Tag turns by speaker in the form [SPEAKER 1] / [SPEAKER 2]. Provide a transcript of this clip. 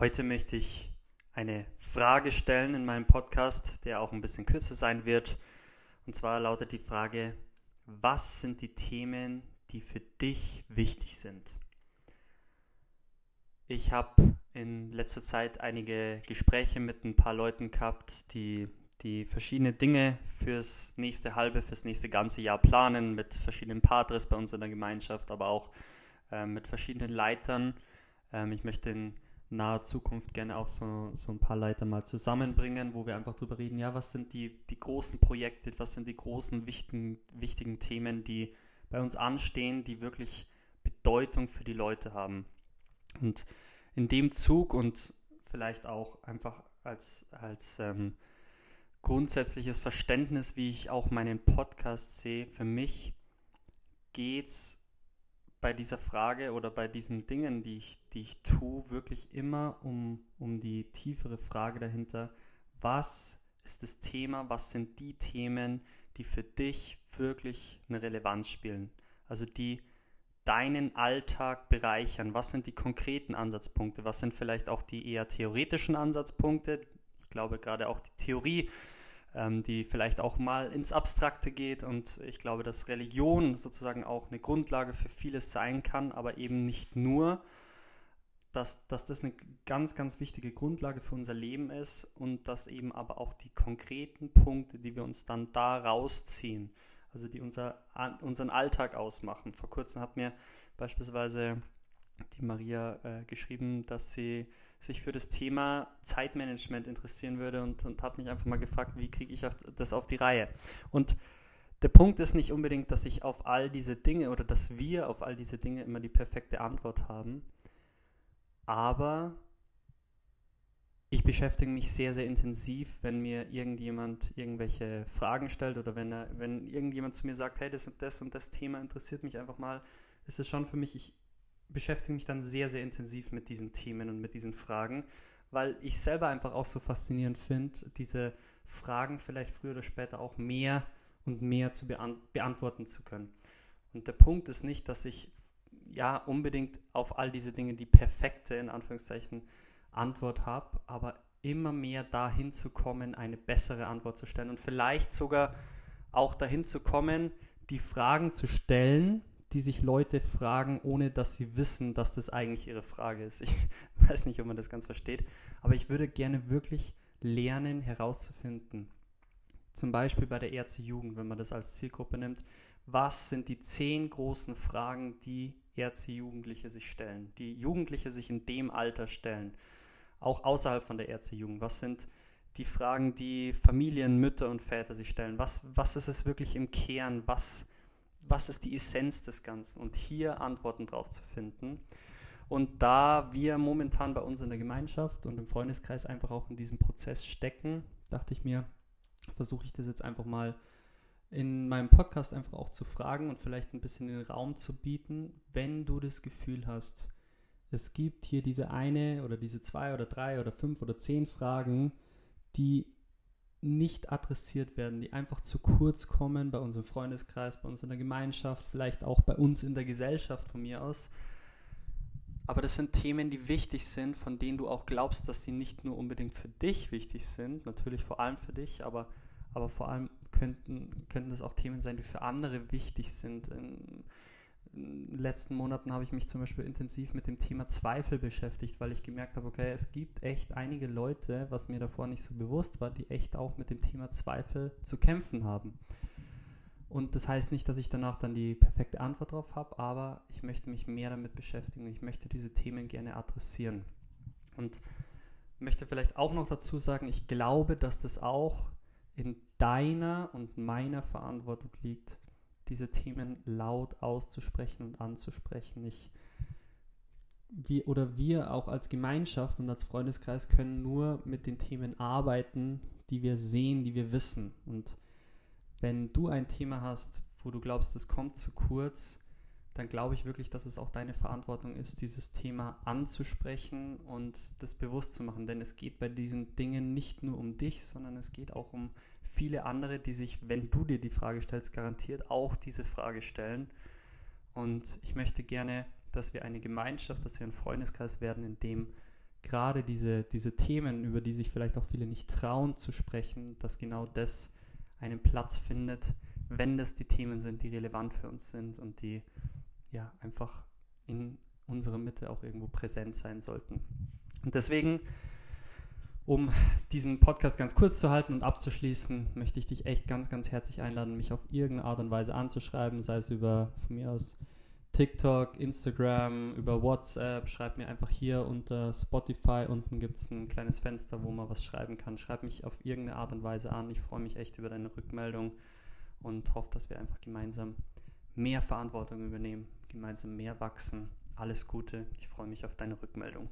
[SPEAKER 1] Heute möchte ich eine Frage stellen in meinem Podcast, der auch ein bisschen kürzer sein wird. Und zwar lautet die Frage, was sind die Themen, die für dich wichtig sind? Ich habe in letzter Zeit einige Gespräche mit ein paar Leuten gehabt, die, die verschiedene Dinge fürs nächste halbe, fürs nächste ganze Jahr planen, mit verschiedenen Patres bei uns in der Gemeinschaft, aber auch äh, mit verschiedenen Leitern. Ähm, ich möchte in naher Zukunft gerne auch so, so ein paar Leiter mal zusammenbringen, wo wir einfach drüber reden, ja, was sind die, die großen Projekte, was sind die großen wichtigen, wichtigen Themen, die bei uns anstehen, die wirklich Bedeutung für die Leute haben. Und in dem Zug und vielleicht auch einfach als, als ähm, grundsätzliches Verständnis, wie ich auch meinen Podcast sehe, für mich geht es bei dieser Frage oder bei diesen Dingen, die ich, die ich tue, wirklich immer um, um die tiefere Frage dahinter, was ist das Thema, was sind die Themen, die für dich wirklich eine Relevanz spielen, also die deinen Alltag bereichern, was sind die konkreten Ansatzpunkte, was sind vielleicht auch die eher theoretischen Ansatzpunkte, ich glaube gerade auch die Theorie ähm, die vielleicht auch mal ins Abstrakte geht. Und ich glaube, dass Religion sozusagen auch eine Grundlage für vieles sein kann, aber eben nicht nur. Dass, dass das eine ganz, ganz wichtige Grundlage für unser Leben ist und dass eben aber auch die konkreten Punkte, die wir uns dann da rausziehen, also die unser, unseren Alltag ausmachen. Vor kurzem hat mir beispielsweise die Maria äh, geschrieben, dass sie sich für das Thema Zeitmanagement interessieren würde und, und hat mich einfach mal gefragt, wie kriege ich das auf die Reihe. Und der Punkt ist nicht unbedingt, dass ich auf all diese Dinge oder dass wir auf all diese Dinge immer die perfekte Antwort haben, aber ich beschäftige mich sehr, sehr intensiv, wenn mir irgendjemand irgendwelche Fragen stellt oder wenn, er, wenn irgendjemand zu mir sagt, hey, das und das und das Thema interessiert mich einfach mal, ist es schon für mich, ich, beschäftige mich dann sehr, sehr intensiv mit diesen Themen und mit diesen Fragen, weil ich selber einfach auch so faszinierend finde, diese Fragen vielleicht früher oder später auch mehr und mehr zu beant beantworten zu können. Und der Punkt ist nicht, dass ich ja unbedingt auf all diese Dinge die perfekte, in Anführungszeichen, Antwort habe, aber immer mehr dahin zu kommen, eine bessere Antwort zu stellen und vielleicht sogar auch dahin zu kommen, die Fragen zu stellen, die sich Leute fragen, ohne dass sie wissen, dass das eigentlich ihre Frage ist. Ich weiß nicht, ob man das ganz versteht, aber ich würde gerne wirklich lernen herauszufinden, zum Beispiel bei der Ärzte Jugend, wenn man das als Zielgruppe nimmt, was sind die zehn großen Fragen, die Ärzte Jugendliche sich stellen, die Jugendliche sich in dem Alter stellen, auch außerhalb von der Ärzte Jugend. Was sind die Fragen, die Familien, Mütter und Väter sich stellen? Was, was ist es wirklich im Kern? Was was ist die Essenz des Ganzen und hier Antworten drauf zu finden. Und da wir momentan bei uns in der Gemeinschaft und im Freundeskreis einfach auch in diesem Prozess stecken, dachte ich mir, versuche ich das jetzt einfach mal in meinem Podcast einfach auch zu fragen und vielleicht ein bisschen den Raum zu bieten, wenn du das Gefühl hast, es gibt hier diese eine oder diese zwei oder drei oder fünf oder zehn Fragen, die nicht adressiert werden, die einfach zu kurz kommen bei unserem Freundeskreis, bei uns in der Gemeinschaft, vielleicht auch bei uns in der Gesellschaft von mir aus. Aber das sind Themen, die wichtig sind, von denen du auch glaubst, dass sie nicht nur unbedingt für dich wichtig sind, natürlich vor allem für dich, aber, aber vor allem könnten, könnten das auch Themen sein, die für andere wichtig sind. In, in den letzten Monaten habe ich mich zum Beispiel intensiv mit dem Thema Zweifel beschäftigt, weil ich gemerkt habe, okay, es gibt echt einige Leute, was mir davor nicht so bewusst war, die echt auch mit dem Thema Zweifel zu kämpfen haben. Und das heißt nicht, dass ich danach dann die perfekte Antwort drauf habe, aber ich möchte mich mehr damit beschäftigen. Ich möchte diese Themen gerne adressieren. Und möchte vielleicht auch noch dazu sagen, ich glaube, dass das auch in deiner und meiner Verantwortung liegt, diese Themen laut auszusprechen und anzusprechen. Ich, wir, oder wir auch als Gemeinschaft und als Freundeskreis können nur mit den Themen arbeiten, die wir sehen, die wir wissen. Und wenn du ein Thema hast, wo du glaubst, es kommt zu kurz, dann glaube ich wirklich, dass es auch deine Verantwortung ist, dieses Thema anzusprechen und das bewusst zu machen. Denn es geht bei diesen Dingen nicht nur um dich, sondern es geht auch um viele andere, die sich, wenn du dir die Frage stellst, garantiert auch diese Frage stellen. Und ich möchte gerne, dass wir eine Gemeinschaft, dass wir ein Freundeskreis werden, in dem gerade diese, diese Themen, über die sich vielleicht auch viele nicht trauen zu sprechen, dass genau das einen Platz findet, wenn das die Themen sind, die relevant für uns sind und die ja einfach in unserer Mitte auch irgendwo präsent sein sollten. Und deswegen, um diesen Podcast ganz kurz zu halten und abzuschließen, möchte ich dich echt ganz, ganz herzlich einladen, mich auf irgendeine Art und Weise anzuschreiben, sei es über von mir aus TikTok, Instagram, über WhatsApp. Schreib mir einfach hier unter Spotify. Unten gibt es ein kleines Fenster, wo man was schreiben kann. Schreib mich auf irgendeine Art und Weise an. Ich freue mich echt über deine Rückmeldung und hoffe, dass wir einfach gemeinsam mehr Verantwortung übernehmen, gemeinsam mehr wachsen. Alles Gute. Ich freue mich auf deine Rückmeldung.